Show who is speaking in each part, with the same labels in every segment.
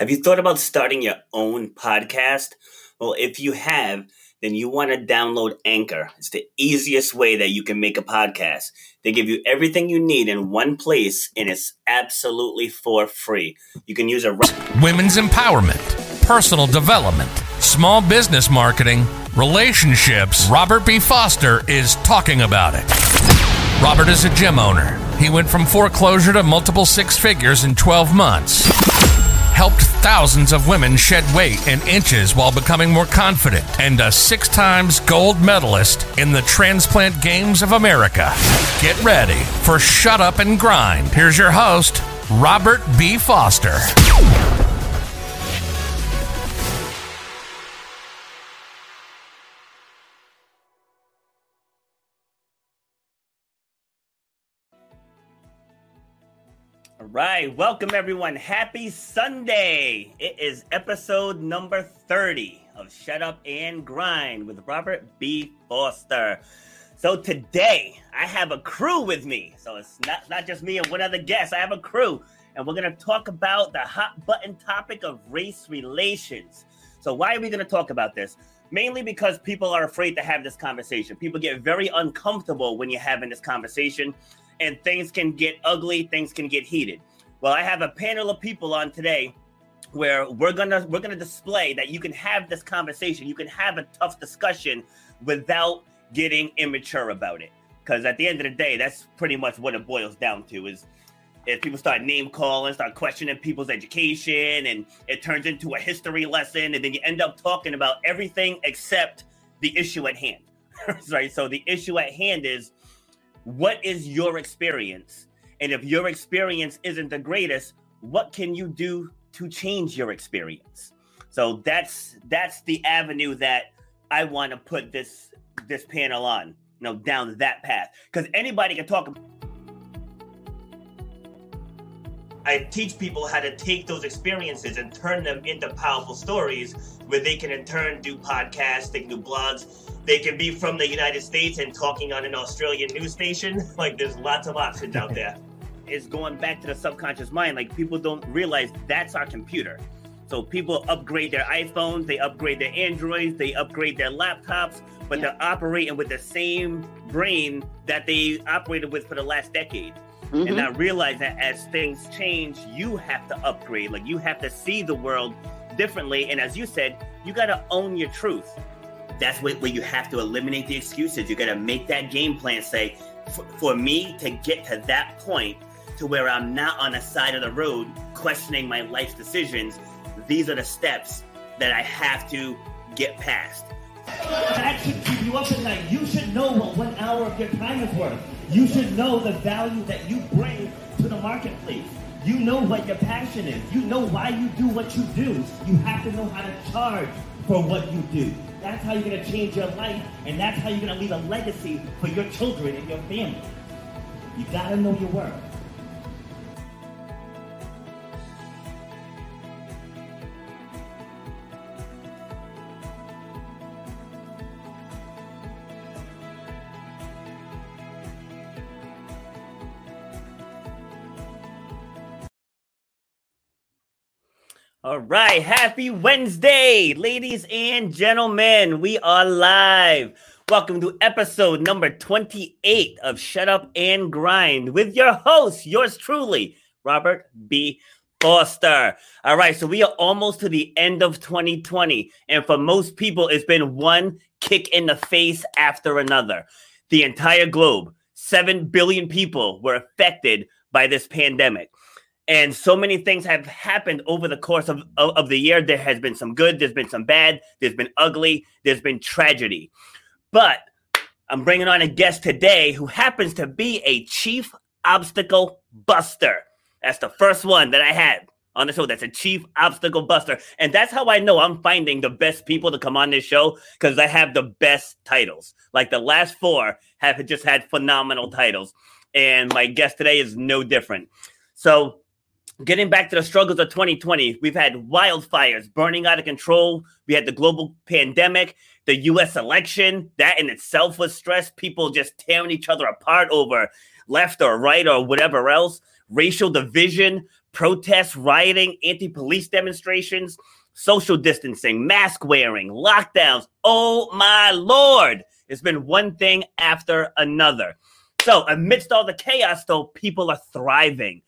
Speaker 1: Have you thought about starting your own podcast? Well, if you have, then you want to download Anchor. It's the easiest way that you can make a podcast. They give you everything you need in one place, and it's absolutely for free. You can use a
Speaker 2: women's empowerment, personal development, small business marketing, relationships. Robert B. Foster is talking about it. Robert is a gym owner. He went from foreclosure to multiple six figures in 12 months helped thousands of women shed weight in inches while becoming more confident, and a six times gold medalist in the Transplant Games of America. Get ready for Shut Up and Grind. Here's your host, Robert B. Foster.
Speaker 1: Right, welcome everyone. Happy Sunday. It is episode number 30 of Shut Up and Grind with Robert B. Foster. So today I have a crew with me. So it's not, not just me and one other guest. I have a crew, and we're going to talk about the hot button topic of race relations. So, why are we going to talk about this? Mainly because people are afraid to have this conversation. People get very uncomfortable when you're having this conversation and things can get ugly, things can get heated. Well, I have a panel of people on today where we're gonna we're gonna display that you can have this conversation, you can have a tough discussion without getting immature about it. Because at the end of the day, that's pretty much what it boils down to is if people start name calling, start questioning people's education, and it turns into a history lesson, and then you end up talking about everything except the issue at hand. right. So the issue at hand is what is your experience? And if your experience isn't the greatest, what can you do to change your experience? So that's that's the avenue that I want to put this this panel on, you know, down that path. Because anybody can talk I teach people how to take those experiences and turn them into powerful stories where they can in turn do podcasts, they can do blogs, they can be from the United States and talking on an Australian news station. Like there's lots of options out there. it's going back to the subconscious mind. Like people don't realize that's our computer. So people upgrade their iPhones, they upgrade their Androids, they upgrade their laptops, but yeah. they're operating with the same brain that they operated with for the last decade. Mm-hmm. And not realize that as things change, you have to upgrade. Like you have to see the world differently. And as you said, you got to own your truth that's what, where you have to eliminate the excuses. You got to make that game plan. Say, for, for me to get to that point, to where I'm not on the side of the road questioning my life's decisions. These are the steps that I have to get past.
Speaker 3: That should keep you up at night. You should know what one hour of your time is worth. You should know the value that you bring to the marketplace. You know what your passion is. You know why you do what you do. You have to know how to charge for what you do. That's how you're going to change your life, and that's how you're going to leave a legacy for your children and your family. You got to know your worth.
Speaker 1: All right, happy Wednesday, ladies and gentlemen. We are live. Welcome to episode number 28 of Shut Up and Grind with your host, yours truly, Robert B. Foster. All right, so we are almost to the end of 2020, and for most people, it's been one kick in the face after another. The entire globe, 7 billion people were affected by this pandemic and so many things have happened over the course of, of, of, the year. There has been some good there's been some bad there's been ugly there's been tragedy. But i'm bringing on a guest today who happens to be a chief obstacle buster. That's the first one that i had on the show that's a chief obstacle buster. And that's how i know i'm finding the best people to come on this show because i have the best titles. Like the last four have just had phenomenal titles. And my guest today is no different. So getting back to the struggles of 2020, we've had wildfires burning out of control. We had the global pandemic, the US election. That in itself was stress. People just tearing each other apart over left or right or whatever else. Racial division, protests, rioting, anti police demonstrations, social distancing, mask wearing, lockdowns. Oh my Lord. It's been one thing after another. So, amidst all the chaos, though, people are thriving.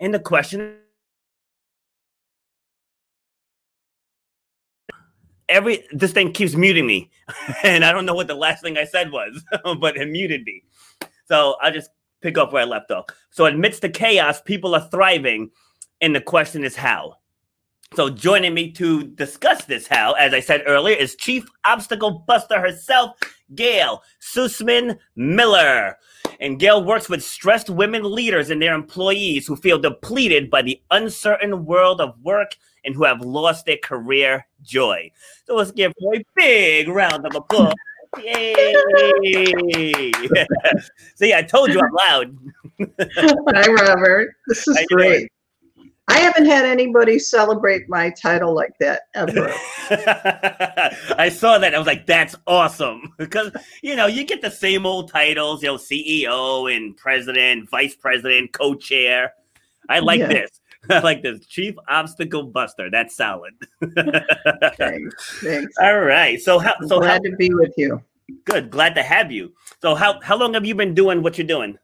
Speaker 1: And the question every this thing keeps muting me and i don't know what the last thing i said was but it muted me. So i'll just pick up where i left off. So amidst the chaos people are thriving and the question is how so joining me to discuss this how as i said earlier is chief obstacle buster herself gail sussman miller and gail works with stressed women leaders and their employees who feel depleted by the uncertain world of work and who have lost their career joy. So let's give her a big round of applause. Yay! See, I told you I'm loud.
Speaker 4: Hi, Robert. This is great. I haven't had anybody celebrate my title like that ever.
Speaker 1: I saw that. I was like, that's awesome. Because, you know, you get the same old titles, you know, CEO and president, vice president, co chair. I like yeah. this. I like this. Chief Obstacle Buster. That's solid.
Speaker 4: thanks, thanks.
Speaker 1: All right. So how so
Speaker 4: glad
Speaker 1: how,
Speaker 4: to be with you.
Speaker 1: Good. Glad to have you. So how how long have you been doing what you're doing?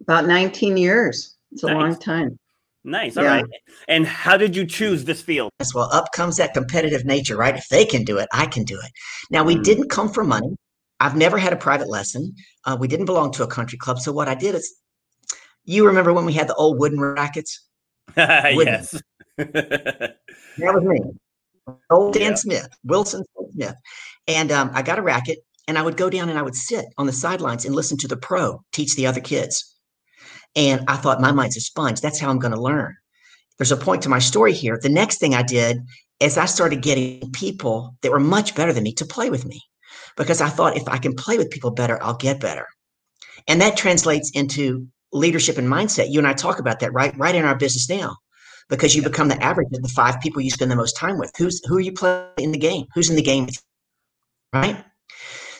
Speaker 4: About 19 years. It's a nice. long time.
Speaker 1: Nice. All yeah. right. And how did you choose this field?
Speaker 5: Well, up comes that competitive nature, right? If they can do it, I can do it. Now, we mm. didn't come for money. I've never had a private lesson. Uh, we didn't belong to a country club. So what I did is you remember when we had the old wooden rackets?
Speaker 1: yes.
Speaker 5: that was me. Old Stan yeah. Smith, Wilson Smith. And um, I got a racket and I would go down and I would sit on the sidelines and listen to the pro teach the other kids. And I thought, my mind's a sponge. That's how I'm going to learn. There's a point to my story here. The next thing I did is I started getting people that were much better than me to play with me because I thought if I can play with people better, I'll get better. And that translates into leadership and mindset. You and I talk about that right, right in our business now, because you become the average of the five people you spend the most time with. Who's who are you playing in the game? Who's in the game? Right.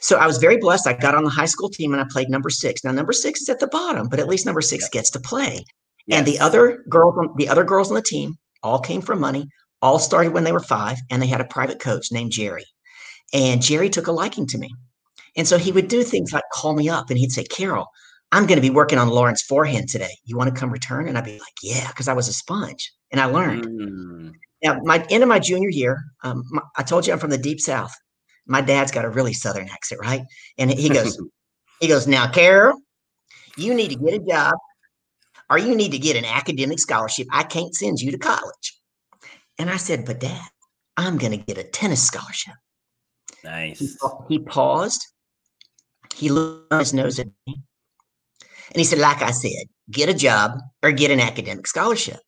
Speaker 5: So I was very blessed. I got on the high school team and I played number six. Now number six is at the bottom, but at least number six gets to play. Yes. And the other girls, the other girls on the team, all came from money. All started when they were five, and they had a private coach named Jerry. And Jerry took a liking to me. And so he would do things like call me up and he'd say, Carol, I'm going to be working on Lauren's forehand today. You want to come return? And I'd be like, yeah, because I was a sponge and I learned. Mm. Now, my end of my junior year, um, my, I told you I'm from the deep south. My dad's got a really southern accent, right? And he goes, he goes, now, Carol, you need to get a job or you need to get an academic scholarship. I can't send you to college. And I said, but dad, I'm going to get a tennis scholarship.
Speaker 1: Nice.
Speaker 5: He, he paused. He looked on his nose at me and he said, like I said, get a job or get an academic scholarship.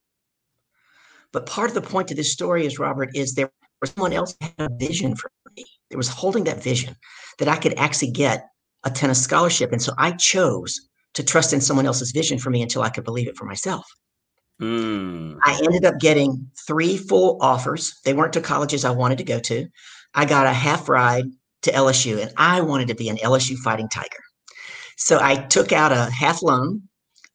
Speaker 5: But part of the point to this story is, Robert, is there was someone else had a vision for me. There was holding that vision that I could actually get a tennis scholarship. And so I chose to trust in someone else's vision for me until I could believe it for myself. Mm. I ended up getting three full offers. They weren't to colleges I wanted to go to. I got a half ride to LSU, and I wanted to be an LSU fighting tiger. So I took out a half loan,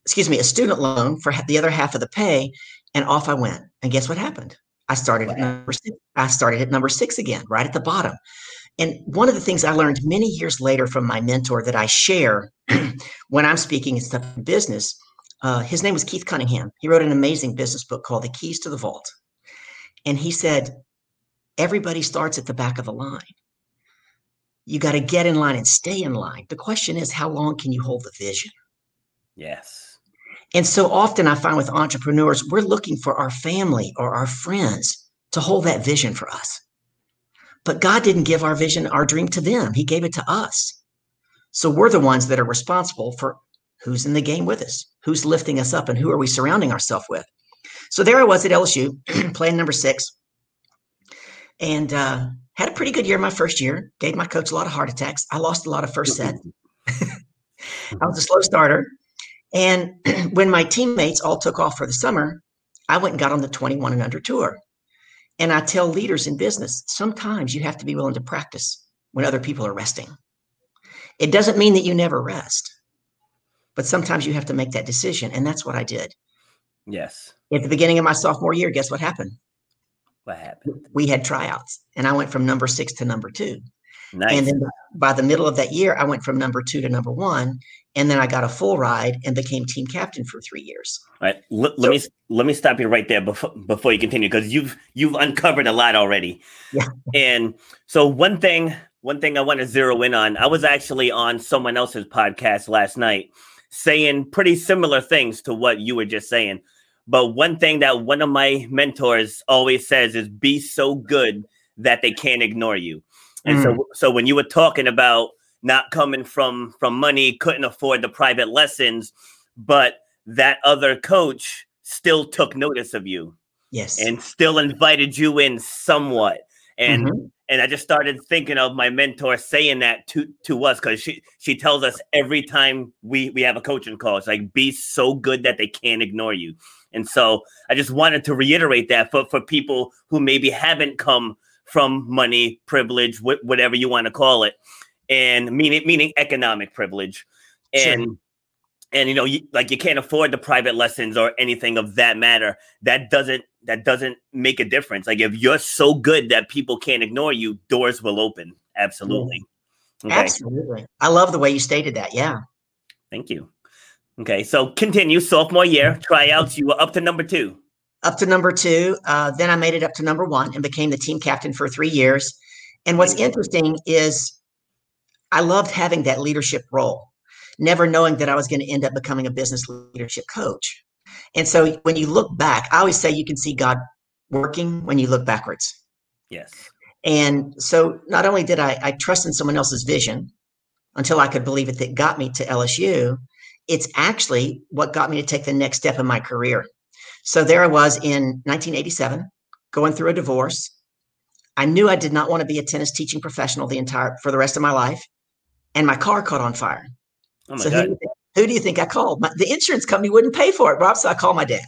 Speaker 5: excuse me, a student loan for the other half of the pay, and off I went. And guess what happened? I started at number six. I started at number six again, right at the bottom. And one of the things I learned many years later from my mentor that I share when I'm speaking in stuff in business, uh, his name was Keith Cunningham. He wrote an amazing business book called The Keys to the Vault. And he said, everybody starts at the back of the line. You got to get in line and stay in line. The question is, how long can you hold the vision?
Speaker 1: Yes.
Speaker 5: And so often I find with entrepreneurs, we're looking for our family or our friends to hold that vision for us. But God didn't give our vision, our dream to them. He gave it to us. So we're the ones that are responsible for who's in the game with us, who's lifting us up, and who are we surrounding ourselves with. So there I was at LSU, playing number six. And uh, had a pretty good year my first year. Gave my coach a lot of heart attacks. I lost a lot of first set. I was a slow starter. And when my teammates all took off for the summer, I went and got on the 21 and under tour. And I tell leaders in business, sometimes you have to be willing to practice when other people are resting. It doesn't mean that you never rest, but sometimes you have to make that decision. And that's what I did.
Speaker 1: Yes.
Speaker 5: At the beginning of my sophomore year, guess what happened?
Speaker 1: What happened?
Speaker 5: We had tryouts, and I went from number six to number two.
Speaker 1: Nice.
Speaker 5: And then by the middle of that year, I went from number two to number one, and then I got a full ride and became team captain for three years.
Speaker 1: All right, let, let me let me stop you right there before before you continue because you've you've uncovered a lot already.
Speaker 5: Yeah.
Speaker 1: And so one thing one thing I want to zero in on, I was actually on someone else's podcast last night saying pretty similar things to what you were just saying. But one thing that one of my mentors always says is be so good that they can't ignore you. And
Speaker 5: Mm.
Speaker 1: so so when you were talking about not coming from from money, couldn't afford the private lessons, but that other coach still took notice of you
Speaker 5: Yes.
Speaker 1: and still invited you in somewhat. And
Speaker 5: Mhm.
Speaker 1: and I just started thinking of my mentor saying that to to us because she she tells us every time we we have a coaching call, it's like be so good that they can't ignore you. And so I just wanted to reiterate that for for people who maybe haven't come from money, privilege, wh- whatever you want to call it, and meaning meaning economic privilege,
Speaker 5: Sure.
Speaker 1: and and you know you, like you can't afford the private lessons or anything of that matter. That doesn't that doesn't make a difference. Like if you're so good that people can't ignore you, doors will open. Absolutely. Mm. Okay.
Speaker 5: Absolutely. I love the way you stated that. Yeah.
Speaker 1: Thank you. Okay, so continue sophomore year tryouts. You were up to number two.
Speaker 5: Up to number two. Uh, then I made it up to number one and became the team captain for three years. And what's interesting is I loved having that leadership role, never knowing that I was going to end up becoming a business leadership coach. And so when you look back, I always say you can see God working when you look backwards.
Speaker 1: Yes.
Speaker 5: And so not only did I, I trust in someone else's vision until I could believe it that got me to LSU, it's actually what got me to take the next step in my career. So there I was in 1987, going through a divorce. I knew I did not want to be a tennis teaching professional the entire for the rest of my life, and my car caught on fire.
Speaker 1: Oh my
Speaker 5: so who
Speaker 1: god.
Speaker 5: do, you think, who do you think I called? My, the insurance company wouldn't pay for it, Rob. So I called my dad.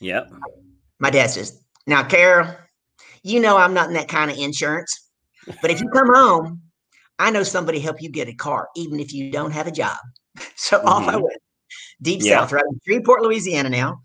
Speaker 1: Yep.
Speaker 5: My dad says, Now, Carol, you know I'm not in that kind of insurance, but if you come home, I know somebody help you get a car, even if you don't have a job. So off I
Speaker 1: Mhm.
Speaker 5: went, deep
Speaker 1: Yeah.
Speaker 5: south, right in Shreveport, Louisiana now.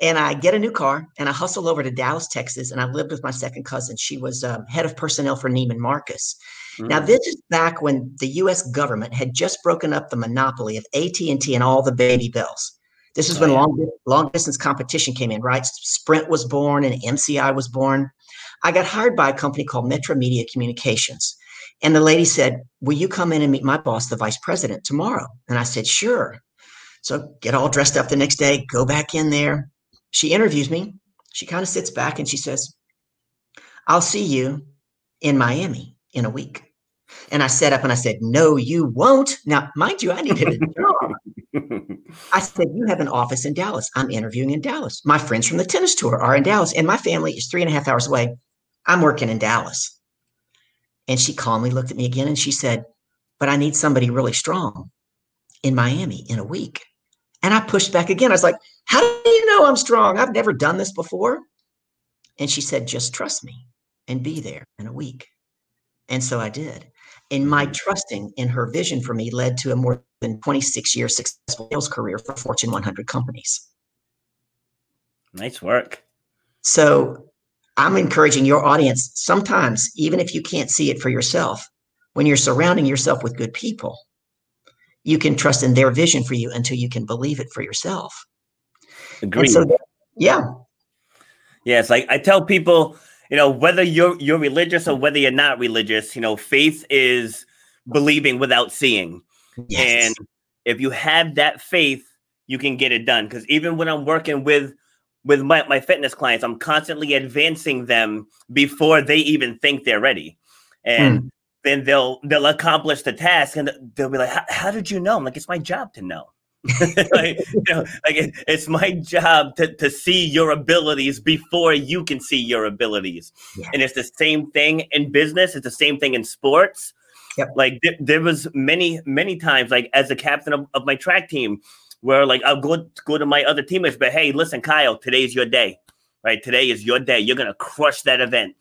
Speaker 5: And I get a new car and I hustle over to Dallas, Texas. And I lived with my second cousin. She was um, head of personnel for Neiman Marcus. Now,
Speaker 1: Mhm.
Speaker 5: this is back when the U.S. government had just broken up the monopoly of AT&T and all the baby bells. This is
Speaker 1: Oh,
Speaker 5: when long long distance competition came in, right? Sprint was born and MCI was born. I got hired by a company called Metro Media Communications, and the lady said, "Will you come in and meet my boss, the vice president, tomorrow?" And I said, "Sure." So get all dressed up the next day, go back in there. She interviews me. She kind of sits back and she says, "I'll see you in Miami in a week." And I sat up and I said, No, you won't. Now, mind you, I needed a job. I said, You have an office in Dallas. I'm interviewing in Dallas. My friends from the tennis tour are in Dallas, and my family is three and a half hours away. I'm working in Dallas. And she calmly looked at me again and she said, But I need somebody really strong in Miami in a week. And I pushed back again. I was like, How do you know I'm strong? I've never done this before. And she said, Just trust me and be there in a week. And so I did. And my mm-hmm. trusting in her vision for me led to a more than 26 year successful sales career for Fortune 100 companies.
Speaker 1: nice work.
Speaker 5: So I'm encouraging your audience sometimes, even if you can't see it for yourself, when you're surrounding yourself with good people, you can trust in their vision for you until you can believe it for yourself.
Speaker 1: Agreed.
Speaker 5: so, yeah,
Speaker 1: Yes, like I tell people, you know, whether you're you're religious or whether you're not religious, you know, faith is believing without seeing.
Speaker 5: yes,
Speaker 1: And if you have that faith, you can get it done. Because even when I'm working with with my, my fitness clients, I'm constantly advancing them before they even think they're ready. And hmm. Then they'll they'll accomplish the task and they'll be like, "How- did you know? I'm like, it's my job to know. like, you know, like it, it's my job to, to see your abilities before you can see your abilities.
Speaker 5: Yeah.
Speaker 1: And it's the same thing in business. It's the same thing in sports.
Speaker 5: Yep.
Speaker 1: Like th- there was many, many times, like as a captain of, of my track team, where like I'll go go to my other teammates, but hey, listen, Kyle, today's your day, right? Today is your day. You're gonna crush that event.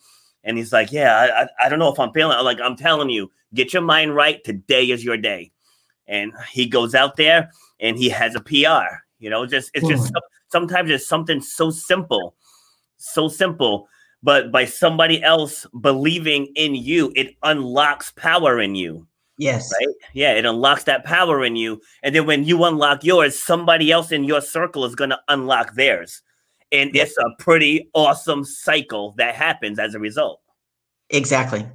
Speaker 1: And he's like, yeah, I, I, I don't know if I'm feeling. I'm like, I'm telling you, get your mind right. Today is your day. And he goes out there and he has a PR. You know, just it's just sometimes it's something so simple, so simple, but by somebody else believing in you, it unlocks power in you.
Speaker 5: Yes.
Speaker 1: Right? Yeah, it unlocks that power in you. And then when you unlock yours, somebody else in your circle is going to unlock theirs. And it's a pretty awesome cycle that happens as a result.
Speaker 5: Exactly.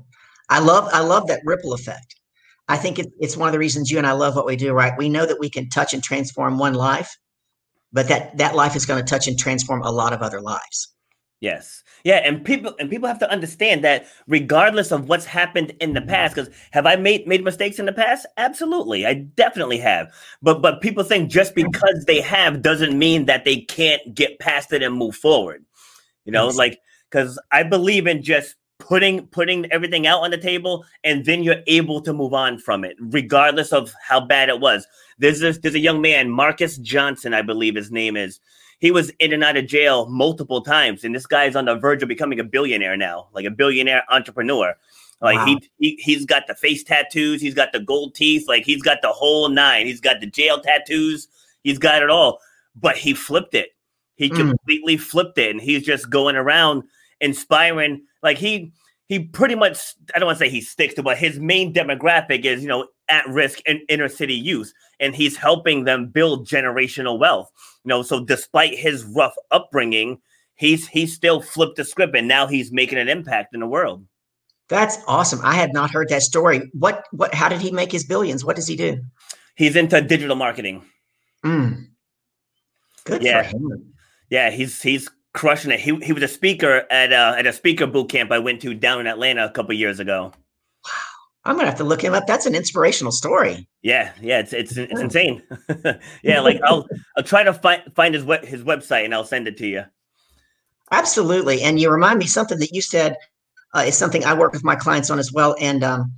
Speaker 5: I love I love that ripple effect. I think it, it's one of the reasons you and I love what we do, right? We know that we can touch and transform one life, but that that life is going to touch and transform a lot of other lives.
Speaker 1: Yes. Yeah, and people and people have to understand that regardless of what's happened in the past, because have I made made mistakes in the past? Absolutely, I definitely have. But but people think just because they have doesn't mean that they can't get past it and move forward. You know, yes. like because I believe in just putting putting everything out on the table, and then you're able to move on from it, regardless of how bad it was. There's this, there's a young man, Marcus Johnson, I believe his name is he was in and out of jail multiple times, and this guy's on the verge of becoming a billionaire now, like a billionaire entrepreneur. Like wow. he, he he's got the face tattoos, he's got the gold teeth, like he's got the whole nine. He's got the jail tattoos, he's got it all. But he flipped it. He mm. completely flipped it, and he's just going around inspiring. Like he he pretty much I don't want to say he sticks to, but his main demographic is you know at risk in inner city youth, and he's helping them build generational wealth. You know, so despite his rough upbringing, he's he's still flipped the script, and now he's making an impact in the world.
Speaker 5: That's awesome. I had not heard that story. What what? How did he make his billions? What does he do?
Speaker 1: He's into digital marketing.
Speaker 5: Mm. Good yeah.
Speaker 1: Yeah, he's he's crushing it. He he was a speaker at a, at a speaker boot camp I went to down in Atlanta a couple years ago.
Speaker 5: I'm gonna have to look him up. That's an inspirational story.
Speaker 1: Yeah, yeah, it's it's it's insane. yeah, like I'll I'll try to find find his web, his website and I'll send it to you.
Speaker 5: Absolutely, and you remind me something that you said uh, is something I work with my clients on as well. And um,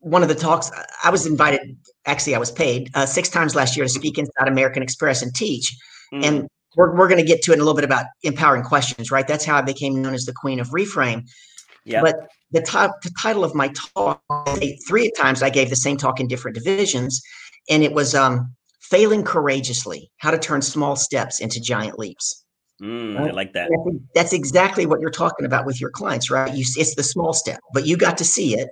Speaker 5: one of the talks I was invited, actually, I was paid uh, six times last year to speak inside American Express and teach. Mm. And we're we're going to get to it in a little bit about empowering questions, right? That's how I became known as the Queen of Reframe. Yeah. But the, the title of my talk, three times I gave the same talk in different divisions, and it was um, Failing Courageously How to Turn Small Steps into Giant Leaps.
Speaker 1: Mm, right? I like that.
Speaker 5: That's exactly what you're talking about with your clients, right? You, it's the small step, but you got to see it,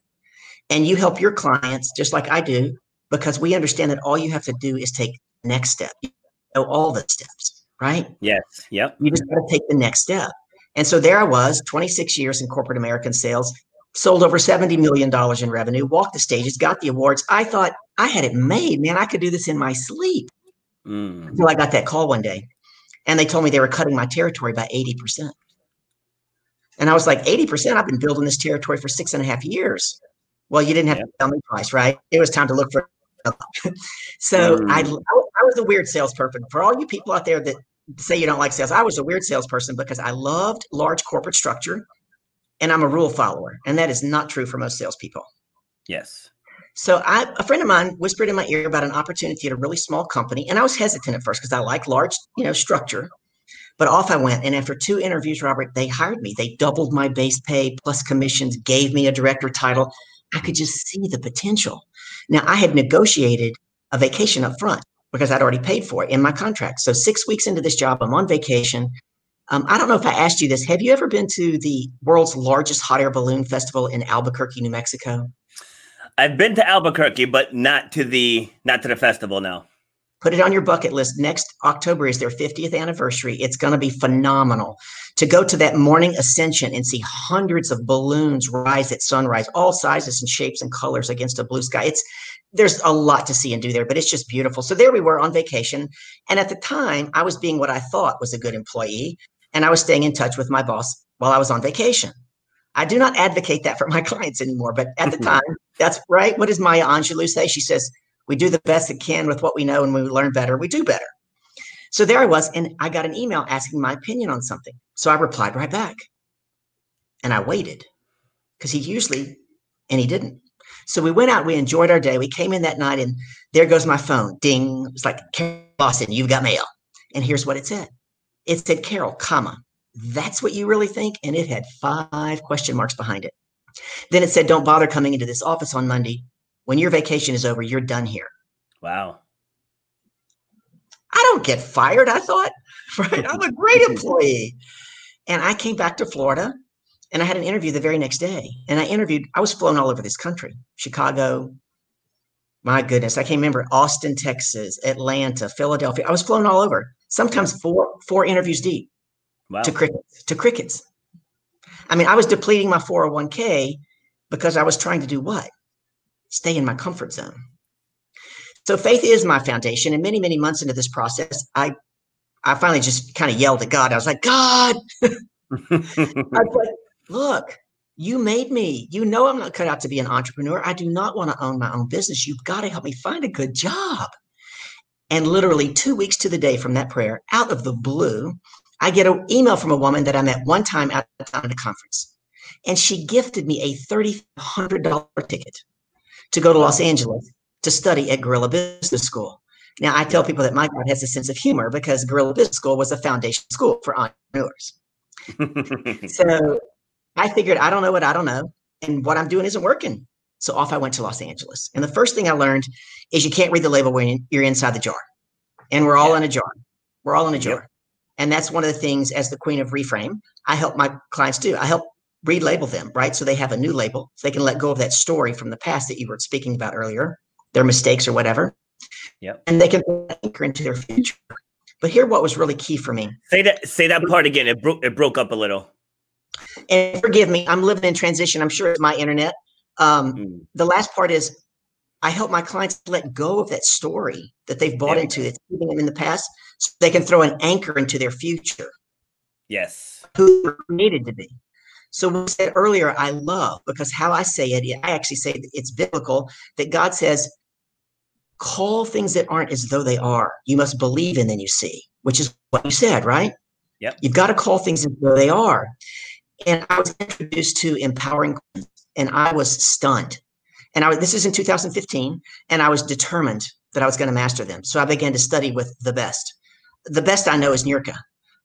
Speaker 5: and you help your clients just like I do because we understand that all you have to do is take the next step. You know all the steps, right?
Speaker 1: Yes. Yep.
Speaker 5: You just got to take the next step. And so there I was, 26 years in corporate American sales, sold over $70 million in revenue, walked the stages, got the awards. I thought I had it made, man. I could do this in my sleep. Mm. Until I got that call one day. And they told me they were cutting my territory by 80%. And I was like, 80%? I've been building this territory for six and a half years. Well, you didn't have yeah. to tell me twice, right? It was time to look for. so mm. I, I was a weird salesperson. For all you people out there that say you don't like sales, I was a weird salesperson because I loved large corporate structure and I'm a rule follower. And that is not true for most salespeople.
Speaker 1: Yes.
Speaker 5: So I, a friend of mine whispered in my ear about an opportunity at a really small company, and I was hesitant at first because I like large, you know, structure. But off I went, and after two interviews, Robert, they hired me. They doubled my base pay plus commissions, gave me a director title. I could just see the potential. Now I had negotiated a vacation up front because I'd already paid for it in my contract. So six weeks into this job, I'm on vacation. Um, I don't know if I asked you this. Have you ever been to the world's largest hot air balloon festival in Albuquerque, New Mexico?
Speaker 1: I've been to Albuquerque, but not to the not to the festival. No.
Speaker 5: Put it on your bucket list. Next October is their 50th anniversary. It's going to be phenomenal to go to that morning ascension and see hundreds of balloons rise at sunrise, all sizes and shapes and colors against a blue sky. It's there's a lot to see and do there, but it's just beautiful. So there we were on vacation. And at the time, I was being what I thought was a good employee and I was staying in touch with my boss while I was on vacation. I do not advocate that for my clients anymore, but at the mm-hmm. time, that's right. What does Maya Angelou say? She says, We do the best we can with what we know, and when we learn better, we do better. So there I was, and I got an email asking my opinion on something. So I replied right back. And I waited because he usually, and he didn't. So we went out, we enjoyed our day. We came in that night, and there goes my phone. Ding. It's like, Boston, you've got mail. And here's what it said it said Carol, comma, that's what you really think? And it had five question marks behind it. Then it said, don't bother coming into this office on Monday. When your vacation is over, you're done here.
Speaker 1: Wow.
Speaker 5: I don't get fired. I thought, right? I'm a great employee. And I came back to Florida and I had an interview the very next day. And I interviewed, I was flown all over this country, Chicago. My goodness, I can't remember Austin, Texas, Atlanta, Philadelphia. I was flown all over, sometimes four four interviews deep
Speaker 1: Wow.
Speaker 5: to crickets. To crickets. I mean, I was depleting my 401k because I was trying to do what? Stay in my comfort zone. So faith is my foundation. And many, many months into this process, I I finally just kind of yelled at God. I was like, God, I was like, look, you made me. You know I'm not cut out to be an entrepreneur. I do not want to own my own business. You've got to help me find a good job. And literally two weeks to the day from that prayer, out of the blue, I get an email from a woman that I met one time at a conference. And she gifted me a $3,500 ticket to go to Los Angeles to study at Guerrilla Business School. Now, I tell people that my God has a sense of humor because Guerrilla Business School was a foundation school for entrepreneurs. So I figured, I don't know what I don't know. And what I'm doing isn't working. So off I went to Los Angeles. And the first thing I learned is you can't read the label when you're inside the jar. And we're all
Speaker 1: Yeah.
Speaker 5: in a jar. We're all in a
Speaker 1: Yep.
Speaker 5: jar. And that's one of the things as the queen of reframe, I help my clients do. I help relabel them, right? So they have a new label. So they can let go of that story from the past that you were speaking about earlier, their mistakes or whatever.
Speaker 1: Yep.
Speaker 5: And they can anchor into their future. But here, what was really key for me,
Speaker 1: say that. Say that part again. It broke. It broke up a little.
Speaker 5: and forgive me, I'm living in transition. I'm sure it's my internet. Um,
Speaker 1: Mm.
Speaker 5: the last part is I help my clients let go of that story that they've bought
Speaker 1: There
Speaker 5: into that's keeping them in the past so they can throw an anchor into their future,
Speaker 1: Yes.
Speaker 5: who they're to be. So we said earlier, I love because how I say it, I actually say it's biblical that God says, call things that aren't as though they are. You must believe and then you see, which is what you said, right?
Speaker 1: Yep.
Speaker 5: You've got to call things as though they are. And I was introduced to empowering and I was stunned. And I was, this is in 2015, and I was determined that I was going to master them. So I began to study with the best. The best I know is Nirka.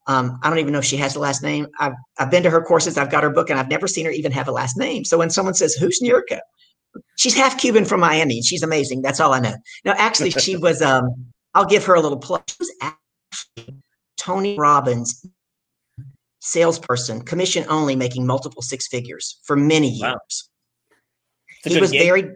Speaker 5: Um, I don't even know if she has a last name. I've, I've been to her courses, I've got her book, and I've never seen her even have a last name. So when someone says, Who's Nirka? She's half Cuban from Miami, she's amazing. That's all I know. No, actually, she was, um, I'll give her a little plug. She was actually Tony Robbins salesperson, commission only, making multiple six figures for many years.
Speaker 1: Wow.
Speaker 5: He was
Speaker 1: gig.
Speaker 5: very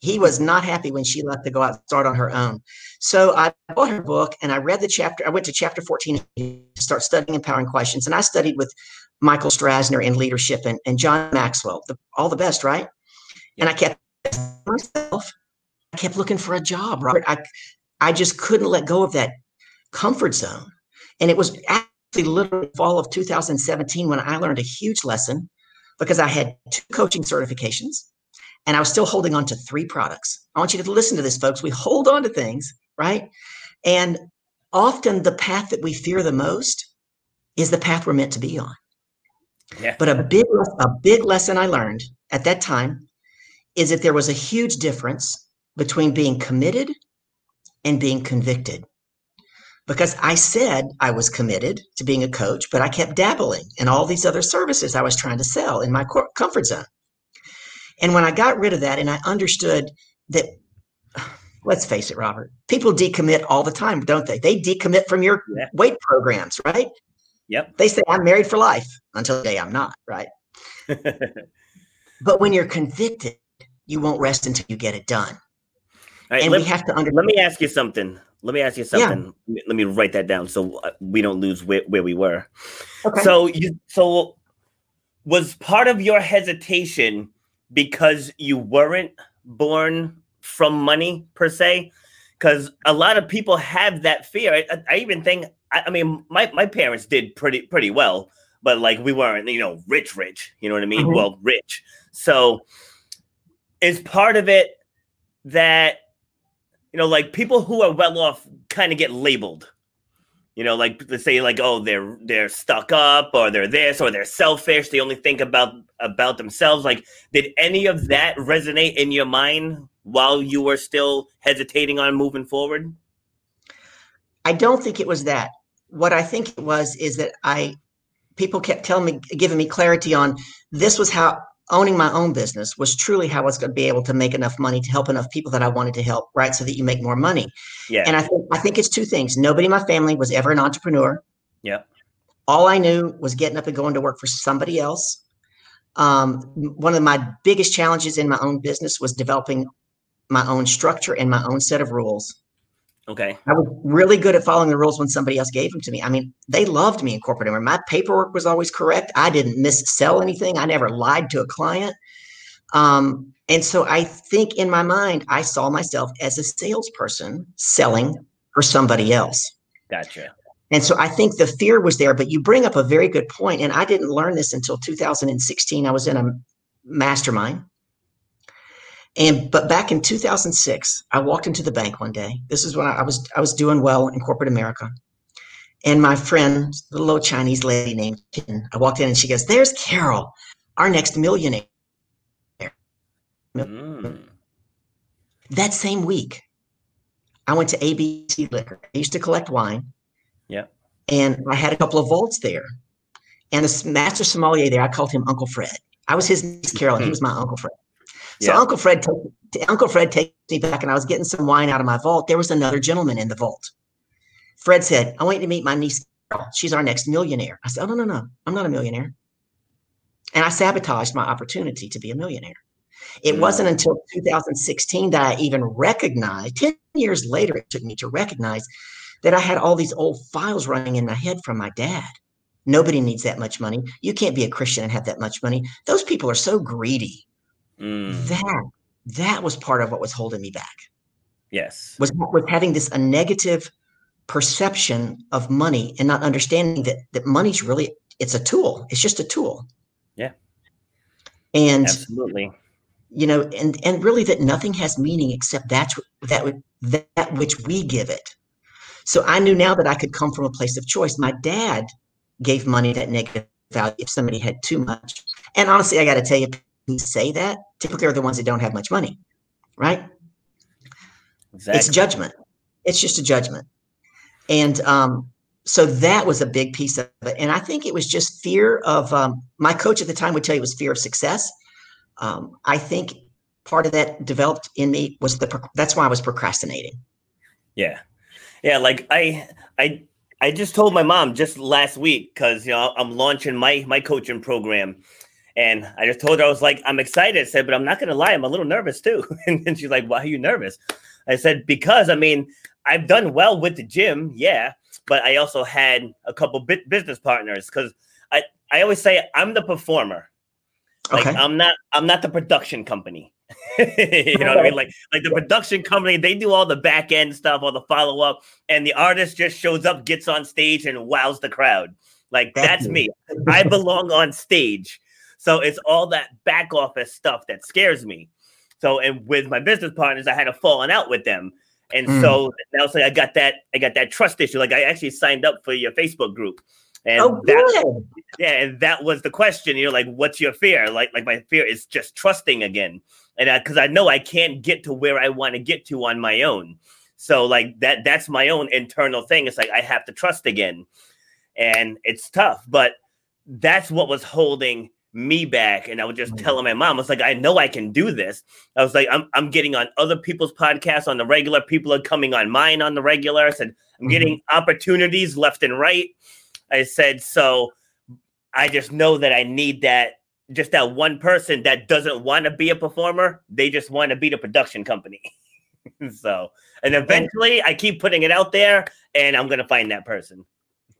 Speaker 5: he was not happy when she left to go out and start on her own. So I bought her book and I read the chapter. I went to chapter 14 to start studying empowering questions. And I studied with Michael Strasner in leadership and, and John Maxwell, the, all the best, right? And I kept myself, I kept looking for a job, Robert. I I just couldn't let go of that comfort zone. And it was literally fall of 2017 when I learned a huge lesson because I had two coaching certifications and I was still holding on to three products. I want you to listen to this, folks. We hold on to things, right? And often the path that we fear the most is the path we're meant to be on.
Speaker 1: Yeah.
Speaker 5: But a big, a big lesson I learned at that time is that there was a huge difference between being committed and being convicted. Because I said I was committed to being a coach, but I kept dabbling in all these other services I was trying to sell in my comfort zone. And when I got rid of that and I understood that, let's face it, Robert, people decommit all the time, don't they? They decommit from your
Speaker 1: Yeah.
Speaker 5: weight programs, right?
Speaker 1: Yep.
Speaker 5: They say, I'm married for life until the day I'm not, right? But when you're convicted, you won't rest until you get it done.
Speaker 1: Right,
Speaker 5: and
Speaker 1: let,
Speaker 5: we have to understand.
Speaker 1: let me ask you something. Let me ask you something. Let me- Let me write that down so uh, we don't lose where, where we were.
Speaker 5: Okay.
Speaker 1: So you so was part of your hesitation because you weren't born from money per se? Because a lot of people have that fear. I, I even think I, I mean my, my parents did pretty pretty well, but like we weren't, you know, rich, rich. You know what I mean?
Speaker 5: Mhm.
Speaker 1: Well, rich. So is part of it that you know, like people who are well off kind of get labeled. You know, like they say, like, oh, they're they're stuck up, or they're this, or they're selfish. They only think about about themselves. Like, did any of that resonate in your mind while you were still hesitating on moving forward?
Speaker 5: I don't think it was that. What I think it was is that I people kept telling me, giving me clarity on this was how owning my own business was truly how I was going to be able to make enough money to help enough people that I wanted to help, right? So that you make more money.
Speaker 1: Yeah.
Speaker 5: And I think I think it's two things. Nobody in my family was ever an entrepreneur.
Speaker 1: Yeah.
Speaker 5: All I knew was getting up and going to work for somebody else. Um, one of my biggest challenges in my own business was developing my own structure and my own set of rules.
Speaker 1: Okay.
Speaker 5: I was really good at following the rules when somebody else gave them to me. I mean, they loved me in corporate America. My paperwork was always correct. I didn't missell anything. I never lied to a client. Um, and so I think in my mind, I saw myself as a salesperson selling for somebody else.
Speaker 1: Gotcha.
Speaker 5: And so I think the fear was there, but you bring up a very good point, And I didn't learn this until 2016. I was in a mastermind. And but back in 2006, I walked into the bank one day. This is when I, I was I was doing well in corporate America. And my friend, the little Chinese lady named I walked in and she goes, There's Carol, our next millionaire. Mm. That same week, I went to ABC Liquor. I used to collect wine.
Speaker 1: Yeah.
Speaker 5: And I had a couple of vaults there. And the master sommelier there, I called him Uncle Fred. I was his niece, Carol, and he was my Uncle Fred. So yeah. Uncle Fred, t- Uncle Fred takes me back, and I was getting some wine out of my vault. There was another gentleman in the vault. Fred said, "I want you to meet my niece. Carol. She's our next millionaire." I said, "Oh no, no, no! I'm not a millionaire." And I sabotaged my opportunity to be a millionaire. It mm. wasn't until 2016 that I even recognized. Ten years later, it took me to recognize that I had all these old files running in my head from my dad. Nobody needs that much money. You can't be a Christian and have that much money. Those people are so greedy. Mm. That that was part of what was holding me back.
Speaker 1: Yes.
Speaker 5: Was was having this a negative perception of money and not understanding that that money's really it's a tool. It's just a tool.
Speaker 1: Yeah.
Speaker 5: And
Speaker 1: absolutely.
Speaker 5: You know, and and really that nothing has meaning except that's that that which we give it. So I knew now that I could come from a place of choice. My dad gave money that negative value if somebody had too much. And honestly, I got to tell you, who say that typically are the ones that don't have much money, right? Exactly. It's judgment. It's just a judgment. And um, so that was a big piece of it. And I think it was just fear of um, my coach at the time would tell you it was fear of success. Um, I think part of that developed in me was the that's why I was procrastinating.
Speaker 1: Yeah. Yeah. Like I, I, I just told my mom just last week because you know I'm launching my my coaching program, and I just told her, I was like, I'm excited. I said, but I'm not going to lie, I'm a little nervous too. and then she's like, why are you nervous? I said, because I mean, I've done well with the gym, yeah, but I also had a couple bit business partners because I, I always say I'm the performer. Like okay. I'm not I'm not the production company. you know what I mean? Like like the production company, they do all the back end stuff, all the follow up, and the artist just shows up, gets on stage, and wows the crowd. Like that's me. I belong on stage. So it's all that back office stuff that scares me. So and with my business partners, I had a falling out with them. And mm. so now say I got that I got that trust issue. Like I actually signed up for your Facebook group. And
Speaker 5: oh,
Speaker 1: that, yeah, and that was the question. You know, like, what's your fear? Like, like my fear is just trusting again, and because I, I know I can't get to where I want to get to on my own. So, like that, that's my own internal thing. It's like I have to trust again, and it's tough. But that's what was holding me back and I was just mm. telling my mom, I was like, I know I can do this. I was like, I'm, I'm getting on other people's podcasts on the regular. People are coming on mine on the regular. I said, I'm mm-hmm. getting opportunities left and right. I said, so I just know that I need that, just that one person that doesn't want to be a performer. They just want to be the production company. so, and eventually I keep putting it out there and I'm going to find that person.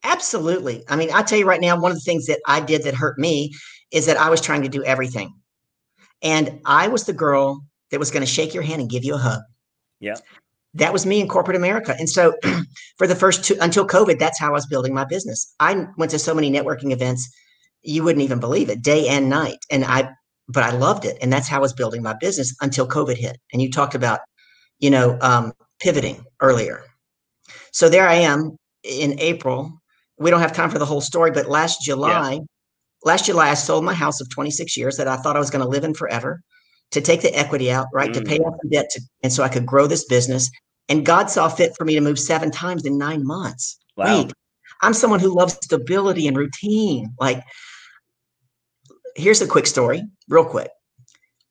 Speaker 5: Absolutely. I mean, I tell you right now, one of the things that I did that hurt me is that I was trying to do everything. And I was the girl that was going to shake your hand and give you a hug.
Speaker 1: Yeah.
Speaker 5: That was me in corporate America. And so for the first two until COVID, that's how I was building my business. I went to so many networking events, you wouldn't even believe it, day and night. And I but I loved it. And that's how I was building my business until COVID hit. And you talked about, you know, um, pivoting earlier. So there I am in April. We don't have time for the whole story, but last July, yeah last July, I sold my house of 26 years that I thought I was going to live in forever to take the equity out, right, mm. to pay off the debt, to, and so I could grow this business. And God saw fit for me to move seven times in nine months.
Speaker 1: Wow. Wait,
Speaker 5: I'm someone who loves stability and routine. Like, here's a quick story, real quick.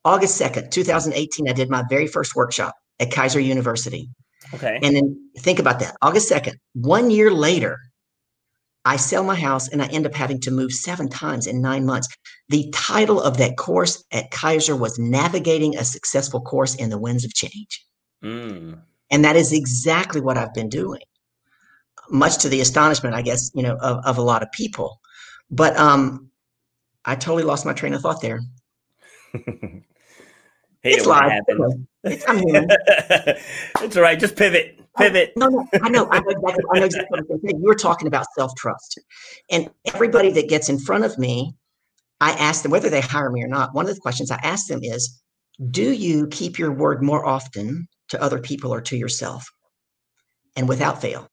Speaker 5: August 2nd, 2018, I did my very first workshop at Keiser University.
Speaker 1: Okay.
Speaker 5: And then think about that. August 2nd, one year later, I sell my house and I end up having to move seven times in nine months. The title of that course at Keiser was Navigating a Successful Course in the Winds of Change.
Speaker 1: Mm.
Speaker 5: And that is exactly what I've been doing, much to the astonishment, I guess, you know, of, of a lot of people. But um, I totally lost my train of thought there.
Speaker 1: Hate
Speaker 5: it's
Speaker 1: it
Speaker 5: live. It's,
Speaker 1: it's all right. Just pivot. Oh, pivot.
Speaker 5: No, no, I know. I know exactly, I know exactly what I'm going to say. You were talking about self trust. And everybody that gets in front of me, I ask them whether they hire me or not. One of the questions I ask them is Do you keep your word more often to other people or to yourself? And without fail,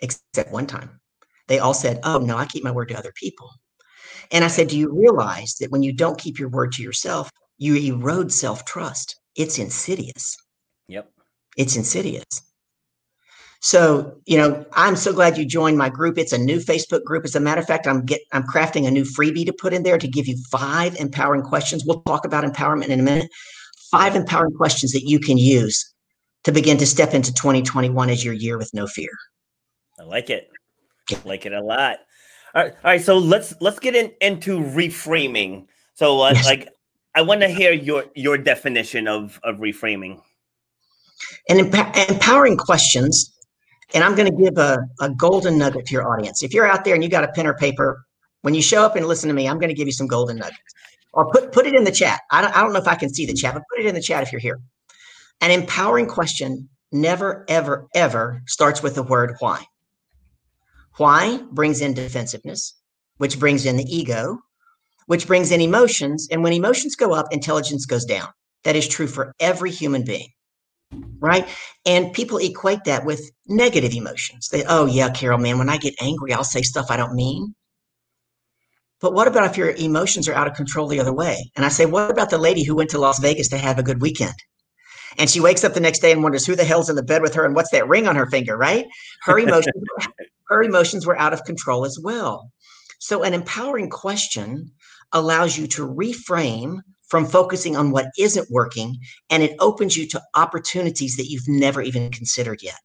Speaker 5: except one time, they all said, Oh, no, I keep my word to other people. And I said, Do you realize that when you don't keep your word to yourself, you erode self trust? It's insidious.
Speaker 1: Yep.
Speaker 5: It's insidious. So, you know, I'm so glad you joined my group. It's a new Facebook group. As a matter of fact, I'm get I'm crafting a new freebie to put in there to give you five empowering questions. We'll talk about empowerment in a minute. Five empowering questions that you can use to begin to step into 2021 as your year with no fear.
Speaker 1: I like it. I like it a lot. All right, all right. So let's let's get in, into reframing. So, uh,
Speaker 5: Yes.
Speaker 1: like, I want to hear your your definition of of reframing.
Speaker 5: and emp- empowering questions. And I'm going to give a, a golden nugget to your audience. If you're out there and you got a pen or paper, when you show up and listen to me, I'm going to give you some golden nuggets. Or put put it in the chat. I don't, I don't know if I can see the chat, but put it in the chat if you're here. An empowering question never, ever, ever starts with the word why. Why brings in defensiveness, which brings in the ego, which brings in emotions. And when emotions go up, intelligence goes down. That is true for every human being right? And people equate that with negative emotions. They, oh yeah, Carol, man, when I get angry, I'll say stuff I don't mean. But what about if your emotions are out of control the other way? And I say, what about the lady who went to Las Vegas to have a good weekend? And she wakes up the next day and wonders who the hell's in the bed with her and what's that ring on her finger, right? Her emotions, her emotions were out of control as well. So an empowering question allows you to reframe from focusing on what isn't working and it opens you to opportunities that you've never even considered yet.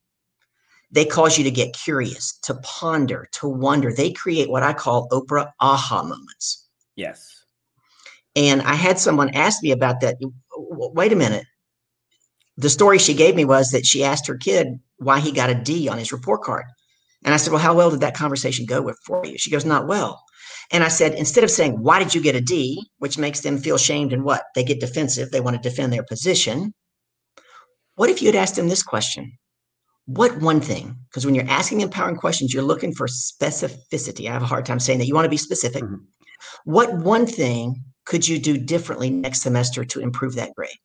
Speaker 5: They cause you to get curious, to ponder, to wonder. They create what I call Oprah aha moments.
Speaker 1: Yes.
Speaker 5: And I had someone ask me about that. Wait a minute. The story she gave me was that she asked her kid why he got a D on his report card. And I said, Well, how well did that conversation go with for you? She goes, Not well. And I said, instead of saying, Why did you get a D? which makes them feel shamed and what? They get defensive. They want to defend their position. What if you had asked them this question? What one thing? Because when you're asking empowering questions, you're looking for specificity. I have a hard time saying that. You want to be specific.
Speaker 1: Mhm.
Speaker 5: What one thing could you do differently next semester to improve that grade?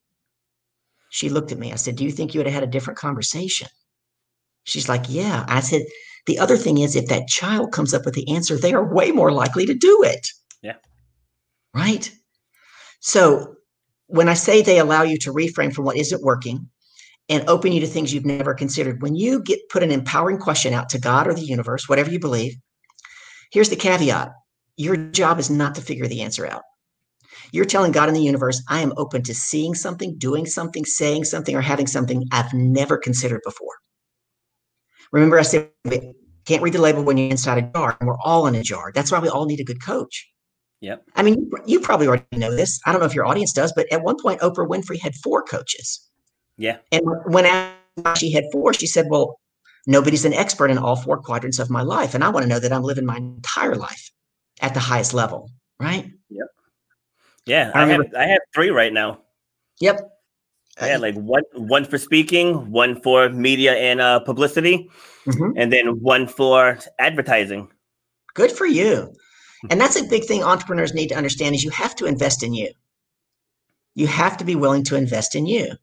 Speaker 5: She looked at me. I said, Do you think you would have had a different conversation? She's like, Yeah. I said, The other thing is, if that child comes up with the answer, they are way more likely to do it.
Speaker 1: Yeah.
Speaker 5: Right. So when I say they allow you to reframe from what isn't working and open you to things you've never considered, when you get put an empowering question out to God or the universe, whatever you believe, here's the caveat your job is not to figure the answer out. You're telling God and the universe, I am open to seeing something, doing something, saying something, or having something I've never considered before. Remember, I said, we can't read the label when you're inside a jar, and we're all in a jar. That's why we all need a good coach.
Speaker 1: Yep.
Speaker 5: I mean, you, you probably already know this. I don't know if your audience does, but at one point, Oprah Winfrey had four coaches.
Speaker 1: Yeah.
Speaker 5: And when asked she had four, she said, Well, nobody's an expert in all four quadrants of my life. And I want to know that I'm living my entire life at the highest level. Right.
Speaker 1: Yeah.
Speaker 5: I
Speaker 1: I, have I have three right now.
Speaker 5: Yep.
Speaker 1: Yeah, like one one for speaking, one for media and uh, publicity,
Speaker 5: Mhm.
Speaker 1: and then one for advertising.
Speaker 5: Good for you. And that's a big thing entrepreneurs need to understand is you have to invest in you. You have to be willing to invest in you.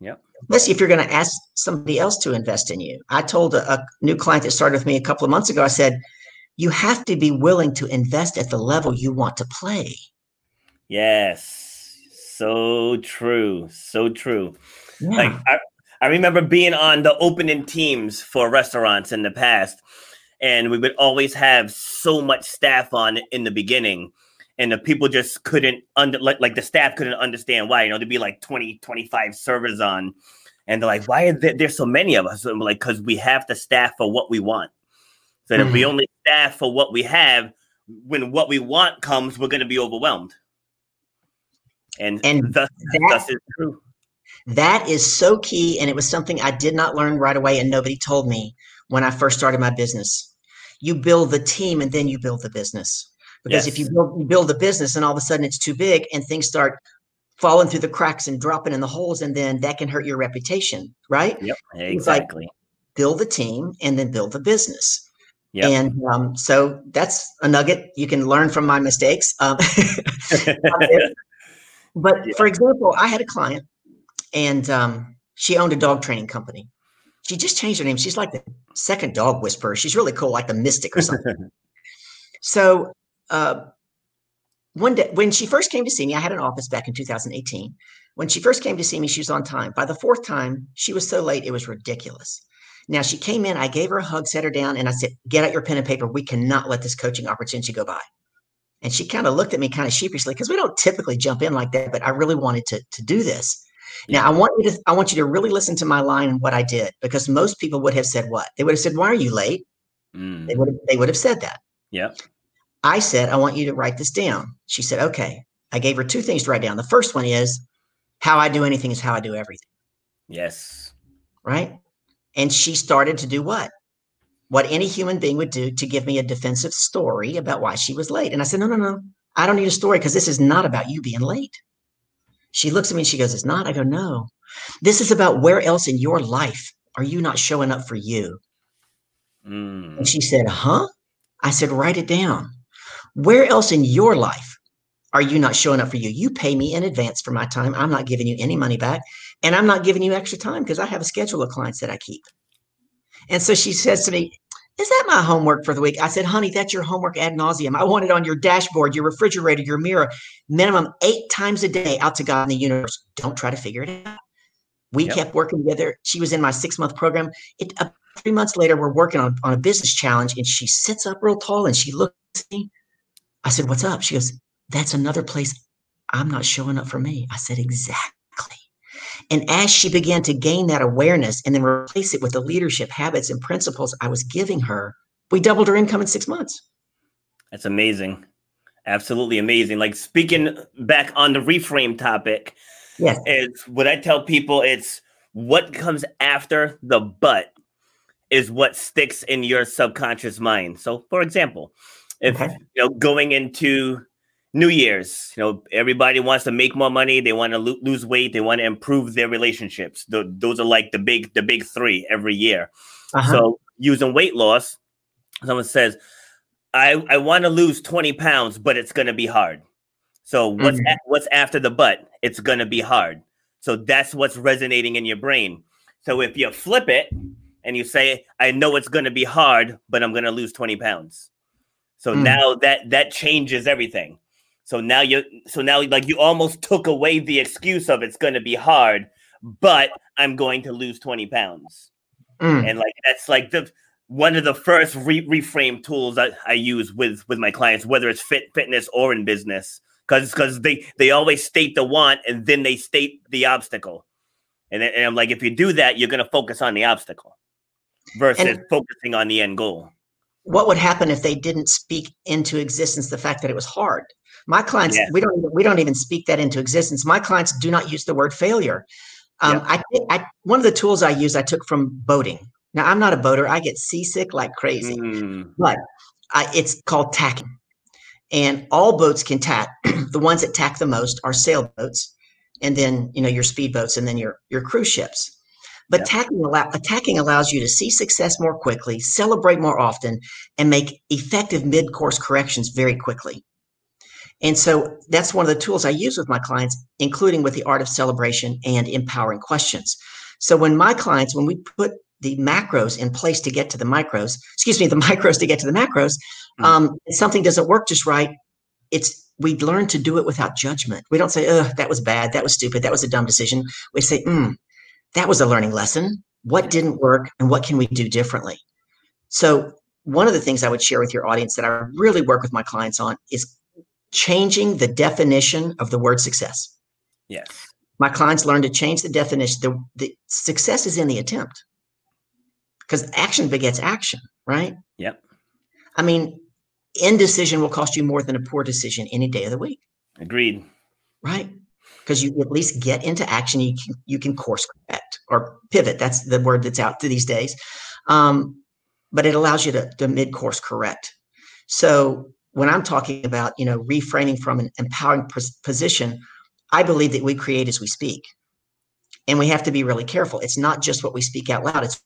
Speaker 1: Yep.
Speaker 5: Especially if you're going to ask somebody else to invest in you. I told a, a new client that started with me a couple of months ago, I said, you have to be willing to invest at the level you want to play.
Speaker 1: Yes, so true, so true.
Speaker 5: Yeah.
Speaker 1: Like I, I remember being on the opening teams for restaurants in the past, and we would always have so much staff on in the beginning. and the people just couldn't under like, like the staff couldn't understand why. You know, there'd be like 20, 25 servers on, and they're like, "Why are there, there so many of us?" And I'm like, "Because we have the staff for what we want. So mm-hmm. if we mm-hmm. only staff for what we have, when what we want comes, we're going to be overwhelmed." And and thus, that, thus is true.
Speaker 5: That is so key, and it was something I did not learn right away, and nobody told me when I first started my business. You build the team, and then you build the business. Because yes. if you build, you build the business and all of a sudden it's too big and things start falling through the cracks and dropping in the holes, and then that can hurt your reputation, right?
Speaker 1: Yep, exactly. Like
Speaker 5: build the team and then build the business. Yep. And um, so that's a nugget you can learn from my mistakes. Um, but for example, I had a client and um, she owned a dog training company. She just changed her name. She's like the second dog whisperer. She's really cool, like the mystic or something. so uh, one day when she first came to see me, I had an office back in 2018. When she first came to see me, she was on time. By the fourth time, she was so late, it was ridiculous. Now she came in, I gave her a hug, set her down, and I said, Get out your pen and paper. We cannot let this coaching opportunity go by. And she kind of looked at me kind of sheepishly because we don't typically jump in like that, but I really wanted to, to do this. Now I want you to I want you to really listen to my line and what I did because most people would have said what? They would have said, Why are you late? Mm. They would have, they would have said that.
Speaker 1: Yeah.
Speaker 5: I said, I want you to write this down. She said, okay. I gave her two things to write down. The first one is how I do anything is how I do everything.
Speaker 1: Yes.
Speaker 5: Right. And she started to do what? What any human being would do to give me a defensive story about why she was late. And I said, no, no, no. I don't need a story because this is not about you being late. She looks at me and she goes, It's not. I go, No. This is about where else in your life are you not showing up for you? Mm. And she said, Huh? I said, Write it down. Where else in your life are you not showing up for you? You pay me in advance for my time. I'm not giving you any money back. And I'm not giving you extra time because I have a schedule of clients that I keep. And so she says to me, Is that my homework for the week? I said, Honey, that's your homework ad nauseum. I want it on your dashboard, your refrigerator, your mirror, minimum eight times a day out to God in the universe. Don't try to figure it out. We yep. kept working together. She was in my six month program. It, uh, three months later, we're working on, on a business challenge, and she sits up real tall and she looks at me I said, What's up? She goes, That's another place I'm not showing up for me. I said, Exactly. And as she began to gain that awareness and then replace it with the leadership habits and principles I was giving her, we doubled her income in six months.
Speaker 1: That's amazing. Absolutely amazing. Like speaking back on the reframe topic,
Speaker 5: yes.
Speaker 1: is what I tell people it's what comes after the but is what sticks in your subconscious mind. So, for example, if okay. you know going into New Year's, you know, everybody wants to make more money. They want to lo- lose weight. They want to improve their relationships. The, those are like the big, the big three every year. Uh-huh. So using weight loss, someone says, "I I want to lose twenty pounds, but it's going to be hard." So what's mm-hmm. a- what's after the but? It's going to be hard. So that's what's resonating in your brain. So if you flip it and you say, "I know it's going to be hard, but I'm going to lose twenty pounds," So mm. now that that changes everything. So now you so now like you almost took away the excuse of it's going to be hard, but I'm going to lose 20 pounds. Mm. And like that's like the one of the first re- reframe tools that I use with with my clients, whether it's fit fitness or in business, because because they they always state the want and then they state the obstacle, and, and I'm like, if you do that, you're going to focus on the obstacle versus and, focusing on the end goal
Speaker 5: what would happen if they didn't speak into existence the fact that it was hard my clients yeah. we don't we don't even speak that into existence my clients do not use the word failure um, yeah. I, I, one of the tools i use i took from boating now i'm not a boater i get seasick like crazy mm. but I, it's called tacking and all boats can tack the ones that tack the most are sailboats and then you know your speedboats and then your your cruise ships but yeah. attacking, allow, attacking allows you to see success more quickly, celebrate more often, and make effective mid course corrections very quickly. And so that's one of the tools I use with my clients, including with the art of celebration and empowering questions. So when my clients, when we put the macros in place to get to the micros, excuse me, the micros to get to the macros, mm-hmm. um, something doesn't work just right. It's we learn to do it without judgment. We don't say, "Oh, that was bad. That was stupid. That was a dumb decision." We say, mm, that was a learning lesson. What didn't work and what can we do differently? So, one of the things I would share with your audience that I really work with my clients on is changing the definition of the word success.
Speaker 1: Yes.
Speaker 5: My clients learn to change the definition. The, the success is in the attempt because action begets action, right?
Speaker 1: Yep.
Speaker 5: I mean, indecision will cost you more than a poor decision any day of the week,
Speaker 1: Agreed.
Speaker 5: right? Because you at least get into action. You can, you can course correct or pivot. That's the word that's out these days. Um, but it allows you to, to mid course correct. So when I'm talking about, you know, reframing from an empowering position, I believe that we create as we speak. And we have to be really careful. It's not just what we speak out loud, it's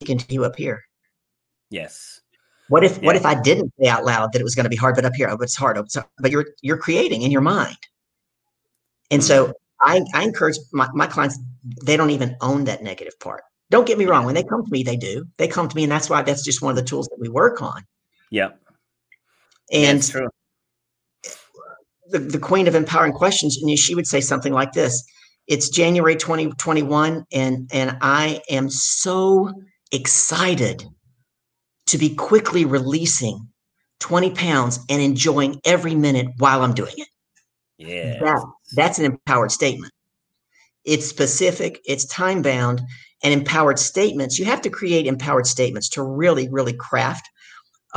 Speaker 5: speaking to you up here.
Speaker 1: Yes.
Speaker 5: What if what if I didn't say out loud that it was going to be hard, but up here, oh, it's hard. Oh, it's- but you're you're creating in your mind. And so mm-hmm. I, I encourage my, my clients, they don't even own that negative part. Don't get me wrong. When they come to me, they do. They come to me, and that's why that's just one of the tools that we work on.
Speaker 1: Yeah,
Speaker 5: And
Speaker 1: it's true.
Speaker 5: the, the queen of empowering questions and she would say something like this it's january 2021 and and i am so excited to be quickly releasing 20 pounds and enjoying every minute while i'm doing it
Speaker 1: Yeah.
Speaker 5: that, that's an empowered statement it's specific it's time bound and empowered statements you have to create empowered statements to really really craft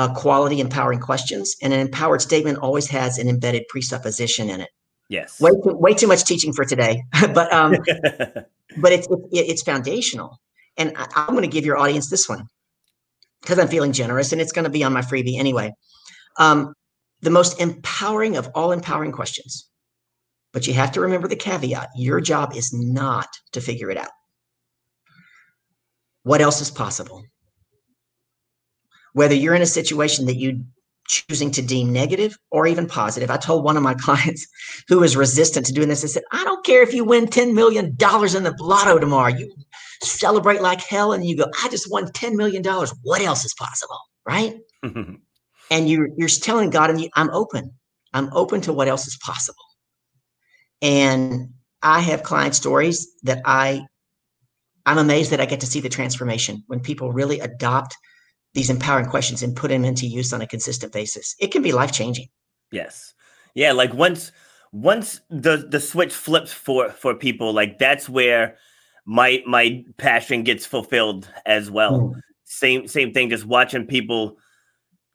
Speaker 5: uh, quality empowering questions and an empowered statement always has an embedded presupposition in it.
Speaker 1: Yes.
Speaker 5: way too, way too much teaching for today but um but it's it, it's foundational. And I, i'm going to give your audience this one because i'm feeling generous and it's going to be on my freebie anyway. Um the most empowering of all empowering questions. But you have to remember the caveat your job is not to figure it out. What else is possible whether you're in a situation that you choosing to deem negative or even positive. I told one of my clients who was resistant to doing this, I said, I don't care if you win $10 million in the lotto tomorrow. You celebrate like hell and you go, I just won $10 million. What else is possible? Right. And you're you're telling God, and you, I'm open. I'm open to what else is possible. And I have client stories that I I'm amazed that I get to see the transformation when people really adopt these empowering questions and put them into use on a consistent basis. It can be life changing.
Speaker 1: Yes. Yeah, like once once the the switch flips for for people, like that's where my my passion gets fulfilled as well.
Speaker 5: Mm.
Speaker 1: Same same thing just watching people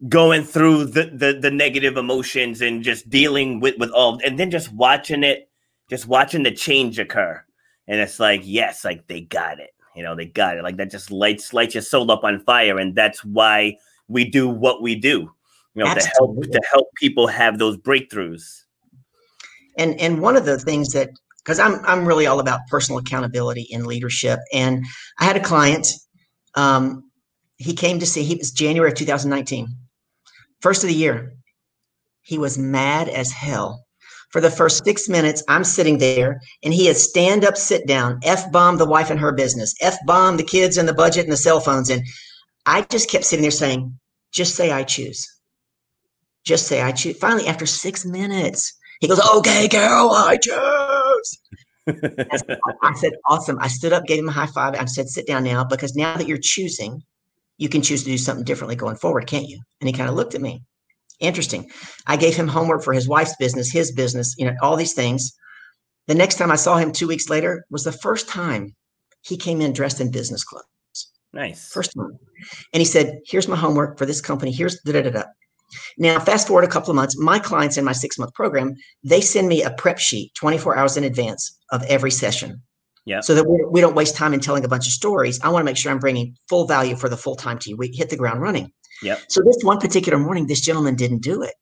Speaker 1: going through the, the the negative emotions and just dealing with with all and then just watching it just watching the change occur. And it's like, yes, like they got it. You know, they got it. Like that just lights lights your soul up on fire and that's why we do what we do. You know, to help to help people have those breakthroughs.
Speaker 5: And and one of the things that because I'm I'm really all about personal accountability in leadership. And I had a client. Um, he came to see. He was January of 2019, first of the year. He was mad as hell. For the first six minutes, I'm sitting there, and he is stand up, sit down, f bomb the wife and her business, f bomb the kids and the budget and the cell phones, and I just kept sitting there saying, "Just say I choose." Just say I choose. Finally, after six minutes, he goes, "Okay, Carol, I choose." I said- I said, awesome. I stood up, gave him a high five. I said, sit down now because now that you're choosing, you can choose to do something differently going forward, can't you? And he kind of looked at me. Interesting. I gave him homework for his wife's business, his business, you know, all these things. The next time I saw him two weeks later was the first time he came in dressed in business clothes.
Speaker 1: nice.
Speaker 5: First time. And he said, here's my homework for this company. Here's da da da da. Now, fast forward a couple of months, my clients in my six month program, they send me a prep sheet 24 hours in advance of every session.
Speaker 1: Yeah.
Speaker 5: So that we, we don't waste time in telling a bunch of stories. I want to make sure I'm bringing full value for the full time team. We hit the ground running.
Speaker 1: Yeah.
Speaker 5: So this one particular morning, this gentleman didn't do it.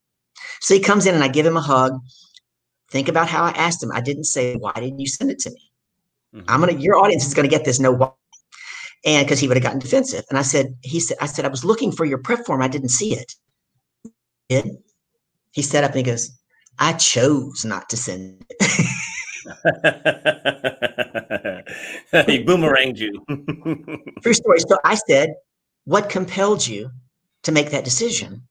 Speaker 5: So he comes in and I give him a hug. Think about how I asked him. I didn't say, why didn't you send it to me?
Speaker 1: Mhm.
Speaker 5: I'm gonna your audience is gonna get this no why. And because he would have gotten defensive. And I said, he said, I said, I was looking for your prep form. I didn't see it. Did he sat up and he goes, I chose not to send it.
Speaker 1: he boomeranged you.
Speaker 5: True story. So I said, What compelled you to make that decision?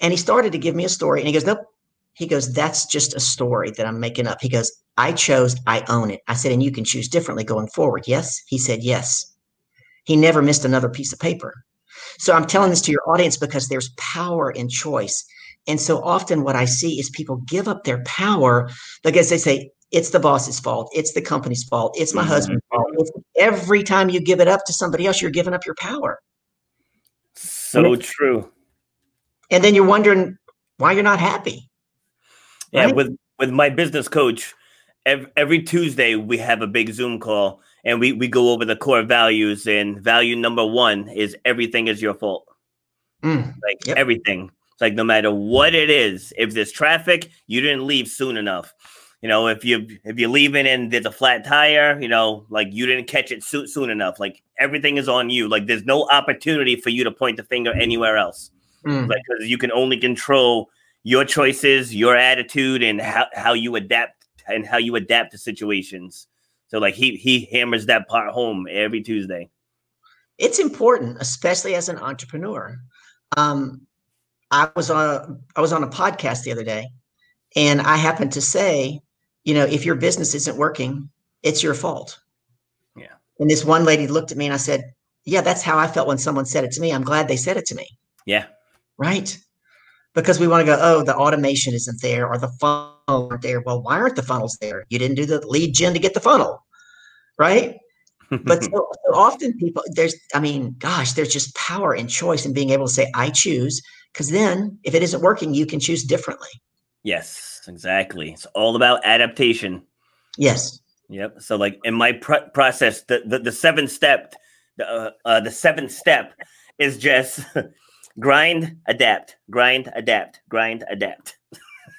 Speaker 5: And he started to give me a story. And he goes, Nope. He goes, That's just a story that I'm making up. He goes, I chose, I own it. I said, And you can choose differently going forward. Yes. He said, Yes. He never missed another piece of paper. So I'm telling this to your audience because there's power in choice. And so often what I see is people give up their power because they say, it's the boss's fault. It's the company's fault. It's my mm-hmm. husband's fault. It's every time you give it up to somebody else, you're giving up your power.
Speaker 1: So true.
Speaker 5: And then you're wondering why you're not happy.
Speaker 1: Yeah, right? with with my business coach, every, every Tuesday we have a big Zoom call and we we go over the core values. And value number one is everything is your fault. Mm, like yep. everything. It's like no matter what it is, if there's traffic, you didn't leave soon enough. You know, if you if you're leaving and there's a flat tire, you know, like you didn't catch it soon, soon enough. Like everything is on you. Like there's no opportunity for you to point the finger anywhere else. Mm. Like because you can only control your choices, your attitude, and how, how you adapt and how you adapt to situations. So like he he hammers that part home every Tuesday.
Speaker 5: It's important, especially as an entrepreneur. Um, I was on a, I was on a podcast the other day, and I happened to say, you know, if your business isn't working, it's your fault.
Speaker 1: Yeah.
Speaker 5: And this one lady looked at me and I said, "Yeah, that's how I felt when someone said it to me. I'm glad they said it to me."
Speaker 1: Yeah.
Speaker 5: Right because we want to go, oh, the automation isn't there or the funnel aren't there. Well, why aren't the funnels there? You didn't do the lead gen to get the funnel, right? But so, so, often people, there's, I mean, gosh, there's just power and choice and being able to say, I choose, because then if it isn't working, you can choose differently.
Speaker 1: Yes, exactly. It's all about adaptation.
Speaker 5: Yes.
Speaker 1: Yep. So, like in my pr- process, the, the the seventh step, the uh, uh, the seventh step is just grind, adapt, grind, adapt, grind, adapt.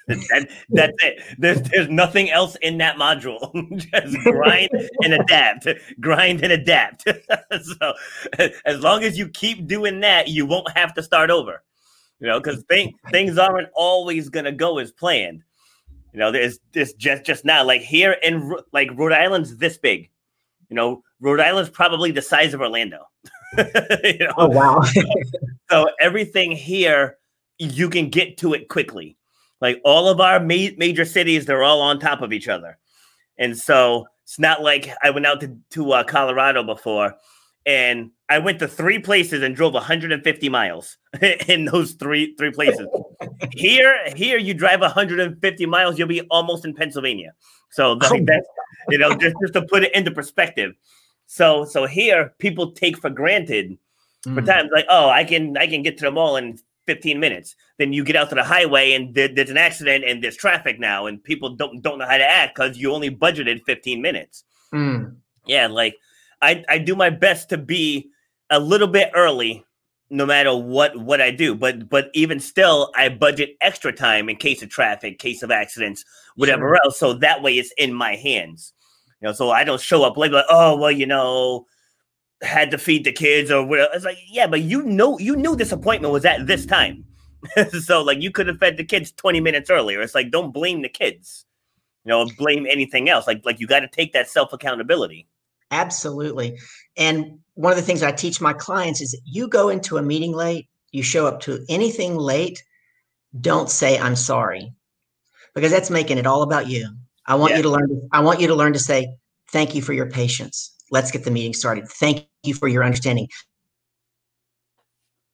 Speaker 1: That, that's it. There's there's nothing else in that module. Just grind and adapt, grind and adapt. so as long as you keep doing that, you won't have to start over. You know, because thing, things aren't always gonna go as planned. You know, there's this just just now, like here in like Rhode Island's this big. You know, Rhode Island's probably the size of Orlando.
Speaker 5: you know? Oh wow!
Speaker 1: so everything here, you can get to it quickly. Like all of our ma- major cities, they're all on top of each other, and so it's not like I went out to to uh, Colorado before, and I went to three places and drove 150 miles in those three three places. here, here you drive 150 miles, you'll be almost in Pennsylvania. So the, oh. that's you know just just to put it into perspective. So so here people take for granted mm. for times like oh I can I can get to the mall in 15 minutes. Then you get out to the highway and there, there's an accident and there's traffic now and people don't don't know how to act because you only budgeted 15 minutes. Mm. Yeah, like I I do my best to be a little bit early no matter what what I do. But but even still, I budget extra time in case of traffic, case of accidents, whatever sure. else. So that way, it's in my hands. You know, so I don't show up late, like, oh well, you know, had to feed the kids or whatever. It's like, yeah, but you know, you knew this appointment was at this time. so like you could have fed the kids 20 minutes earlier. It's like don't blame the kids. You know, blame anything else. Like like you got to take that self accountability.
Speaker 5: Absolutely. And one of the things I teach my clients is you go into a meeting late, you show up to anything late, don't say I'm sorry. Because that's making it all about you. I want yeah. you to learn. I want you to learn to say, thank you for your patience. Let's get the meeting started. Thank you for your understanding.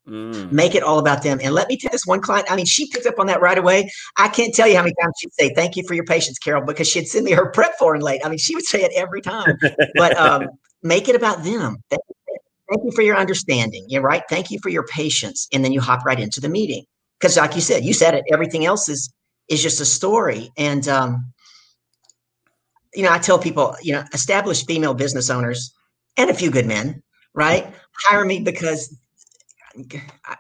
Speaker 5: Mm. Make it all about them. And let me tell this one client, I mean, she picked up on that right away. I can't tell you how many times she'd say, Thank you for your patience, Carol, because she'd send me her prep for and late. I mean, she would say it every time. But um, make it about them. Thank, thank you for your understanding. You're right. Thank you for your patience. And then you hop right into the meeting. Because like you said, you said it, everything else is is just a story. And um, you know, I tell people, you know, established female business owners and a few good men, right? Hire me because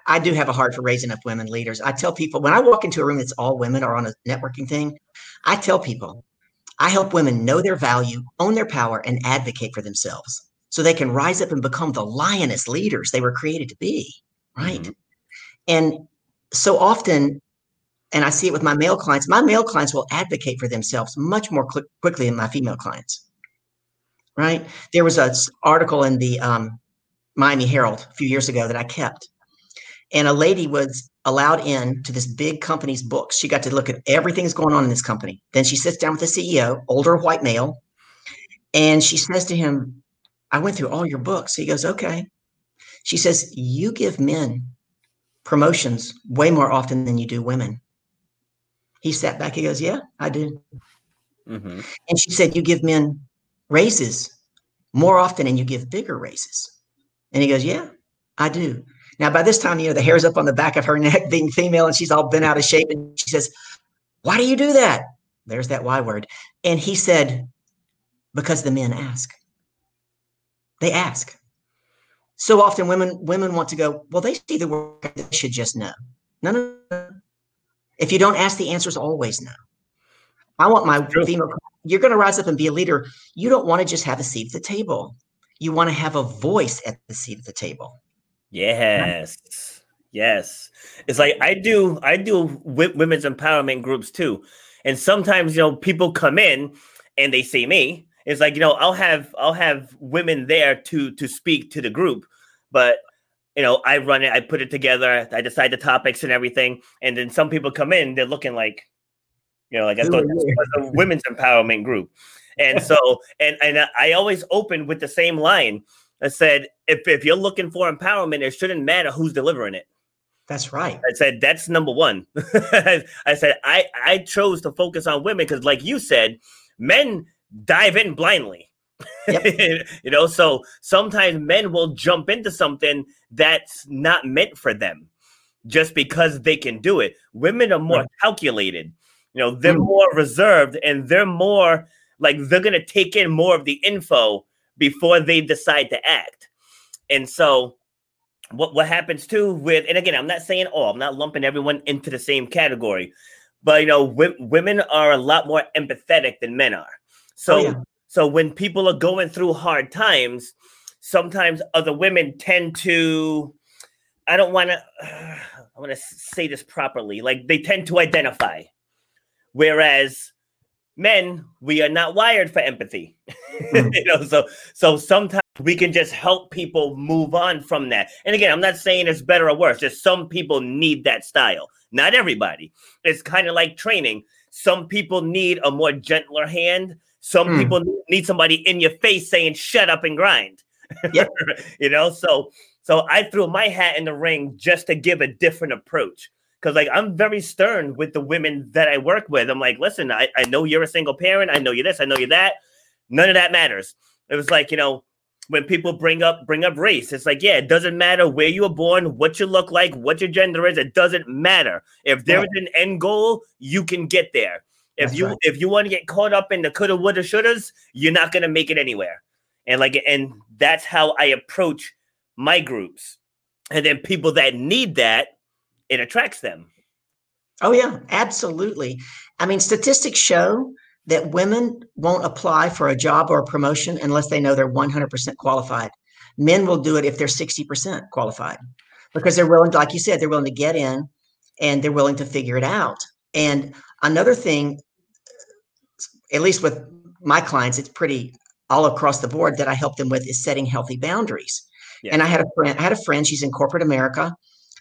Speaker 5: I do have a heart for raising up women leaders. I tell people when I walk into a room that's all women or on a networking thing, I tell people I help women know their value, own their power, and advocate for themselves so they can rise up and become the lioness leaders they were created to be, right? Mm-hmm. And so often and I see it with my male clients. My male clients will advocate for themselves much more cl- quickly than my female clients. Right? There was an article in the um, Miami Herald a few years ago that I kept, and a lady was allowed in to this big company's books. She got to look at everything that's going on in this company. Then she sits down with the CEO, older white male, and she says to him, "I went through all your books." He goes, "Okay." She says, You give men promotions way more often than you do women. He sat back. He goes, Yeah, I do. Mm-hmm. And she said, You give men raises more often and you give bigger raises. And he goes, Yeah, I do. Now, by this time, you know, the hair's up on the back of her neck, being female, and she's all bent out of shape. And she says, Why do you do that? There's that Y word. And he said, Because the men ask. They ask. So often women women want to go, well, they see the work, they should just know. No, no, no. If you don't ask, the answer is always no. I want my female, you're going to rise up and be a leader. You don't want to just have a seat at the table. You want to have a voice at the seat of the table.
Speaker 1: Yes. Yes. It's like I do I do women's empowerment groups too. And sometimes, you know, people come in and they see me. It's like, you know, I'll have I'll have women there to to speak to the group, but you know, I run it, I put it together, I decide the topics and everything, and then some people come in, they're looking like, you know, like I thought this was a women's empowerment group. And so, and and I always open with the same line. I said, if if you're looking for empowerment, it shouldn't matter who's delivering it.
Speaker 5: That's right.
Speaker 1: I said that's number one. I said I I chose to focus on women because, like you said, men dive in blindly. Yep. you know, so sometimes men will jump into something that's not meant for them just because they can do it. Women are more right. calculated. You know, they're mm. more reserved and they're more like they're going to take in more of the info before they decide to act. And so what what happens too with and again, I'm not saying all, I'm not lumping everyone into the same category. But you know, w- women are a lot more empathetic than men are. So oh, yeah. So when people are going through hard times, sometimes other women tend to I don't want to uh, I want to say this properly. Like they tend to identify. Whereas men, we are not wired for empathy. Mm. you know, so so sometimes we can just help people move on from that. And again, I'm not saying it's better or worse. Just some people need that style. Not everybody. It's kind of like training. Some people need a more gentler hand. Some mm. people need somebody in your face saying "shut up and grind." Yep. you know, so so I threw my hat in the ring just to give a different approach because like I'm very stern with the women that I work with. I'm like, listen, I, I know you're a single parent. I know you this. I know you that. None of that matters. It was like you know when people bring up bring up race, it's like yeah, it doesn't matter where you were born, what you look like, what your gender is. It doesn't matter. If there is an end goal, you can get there. If That's you right. if you want to get caught up in the coulda, woulda, shouldas, you're not gonna make it anywhere. And like and that's how I approach my groups. And then people that need that it attracts them.
Speaker 5: Oh, yeah, absolutely. I mean, statistics show that women won't apply for a job or a promotion unless they know they're 100% qualified. Men will do it if they're 60% qualified because they're willing, to, like you said, they're willing to get in and they're willing to figure it out. And another thing, at least with my clients, it's pretty all across the board that I help them with is setting healthy boundaries. Yeah. And I had a friend, I had a friend, she's in corporate America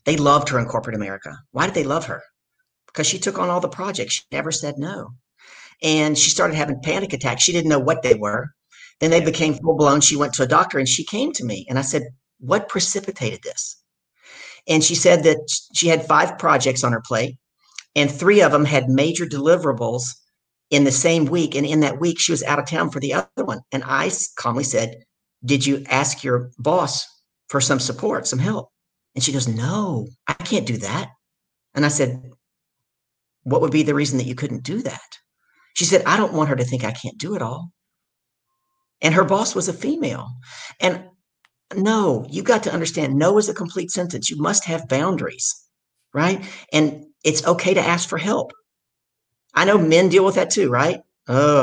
Speaker 5: they loved her in corporate America. Why did they love her? Because she took on all the projects. She never said no. And she started having panic attacks. She didn't know what they were. Then they became full blown. She went to a doctor and she came to me and I said, What precipitated this? And she said that she had five projects on her plate and three of them had major deliverables in the same week. And in that week, she was out of town for the other one. And I calmly said, Did you ask your boss for some support, some help? And she goes, No, I can't do that. And I said, What would be the reason that you couldn't do that? She said, I don't want her to think I can't do it all. And her boss was a female. And no, you got to understand no is a complete sentence. You must have boundaries, right? And it's okay to ask for help. I know men deal with that too, right? Oh,